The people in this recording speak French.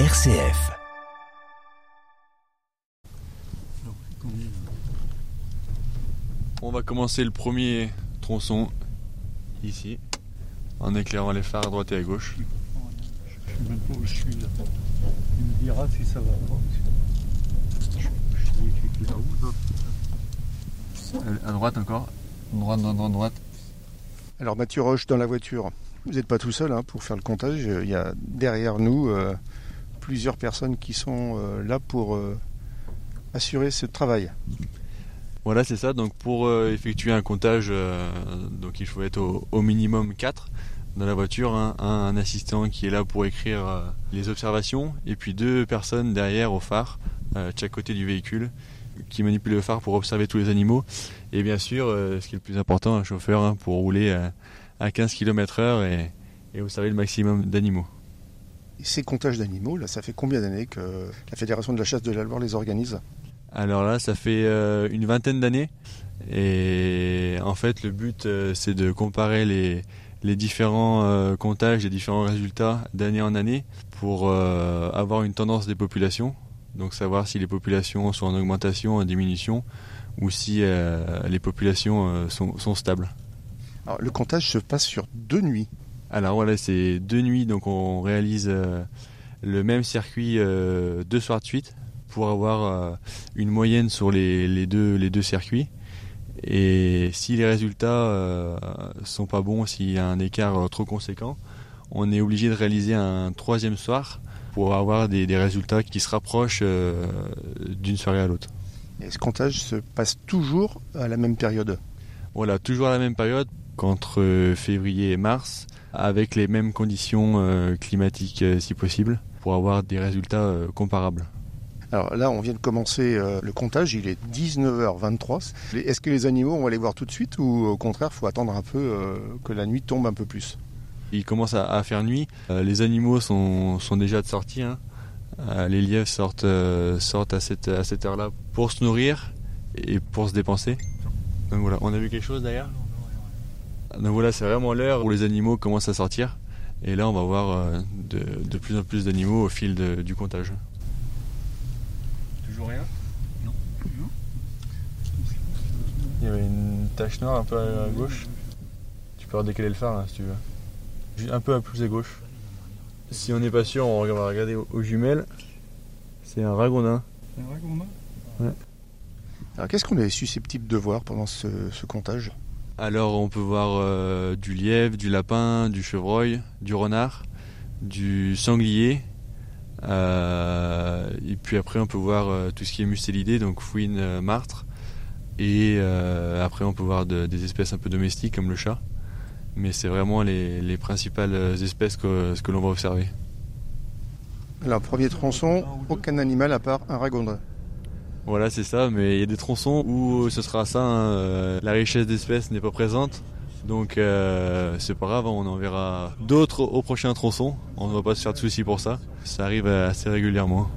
RCF. On va commencer le premier tronçon ici, en éclairant les phares à droite et à gauche. Je sais même pas où je suis là. Il me dira si ça va pas. Je je À droite encore Droite, droite, droite, droite. Alors Mathieu Roche dans la voiture. Vous n'êtes pas tout seul hein, pour faire le comptage. Il y a derrière nous euh, plusieurs personnes qui sont euh, là pour euh, assurer ce travail. Voilà, c'est ça. Donc pour euh, effectuer un comptage, donc il faut être au, minimum 4 dans la voiture. Un, assistant qui est là pour écrire les observations, et puis deux personnes derrière au phare, de chaque côté du véhicule, qui manipulent le phare pour observer tous les animaux. Et bien sûr, ce qui est le plus important, un chauffeur hein, pour rouler à 15 km heure et, et observer le maximum d'animaux. Ces comptages d'animaux, là, ça fait combien d'années que la Fédération de la chasse de la Loire les organise? Alors là, ça fait euh, une vingtaine d'années. Et en fait, le but, euh, c'est de comparer les, les différents euh, comptages, les différents résultats d'année en année pour avoir une tendance des populations. Donc savoir si les populations sont en augmentation, en diminution, ou si les populations sont, sont stables. Alors, le comptage se passe sur deux nuits. Alors voilà, c'est deux nuits, donc on réalise euh, le même circuit euh, deux soirs de suite pour avoir euh, une moyenne sur les, les deux, les deux circuits. Et si les résultats euh, sont pas bons, s'il y a un écart trop conséquent, on est obligé de réaliser un troisième soir pour avoir des, des résultats qui se rapprochent euh, d'une soirée à l'autre. Et ce comptage se passe toujours à la même période? Voilà, toujours à la même période, qu'entre euh, février et mars, avec les mêmes conditions euh, climatiques euh, si possible, pour avoir des résultats comparables. Alors là, on vient de commencer le comptage, il est 19h23. Est-ce que les animaux, on va les voir tout de suite ou au contraire, faut attendre un peu que la nuit tombe un peu plus? Il commence à, faire nuit, les animaux sont, sont déjà de sortie, hein. Les lièvres sortent, sortent à cette, à cette heure-là pour se nourrir et pour se dépenser. Donc voilà, on a vu quelque chose d'ailleurs? Donc voilà, c'est vraiment l'heure où les animaux commencent à sortir. Et là, on va voir euh, de, de plus en plus d'animaux au fil de- du comptage. Toujours rien? Non. Non. Il y avait une tache noire un peu à gauche. Tu peux redécaler le phare là, si tu veux. Un peu à plus à gauche. Si on n'est pas sûr, on va regarder aux jumelles. C'est un ragondin. Un ragondin? Alors qu'est-ce qu'on est susceptible de voir pendant ce, ce comptage? Alors on peut voir euh, du lièvre, du lapin, du chevreuil, du renard, du sanglier. euh, et puis après on peut voir euh, tout ce qui est mustélidé, donc fouine, martre. Et après on peut voir de- des espèces un peu domestiques comme le chat. Mais c'est vraiment les, les principales espèces que, ce que l'on va observer. Alors premier tronçon, aucun animal à part un ragondin. Voilà, c'est ça, mais il y a des tronçons où ce sera ça, hein, euh, la richesse d'espèces n'est pas présente. Donc euh, c'est pas grave, on en verra d'autres au prochain tronçon. On ne va pas se faire de soucis pour ça. Ça arrive assez régulièrement.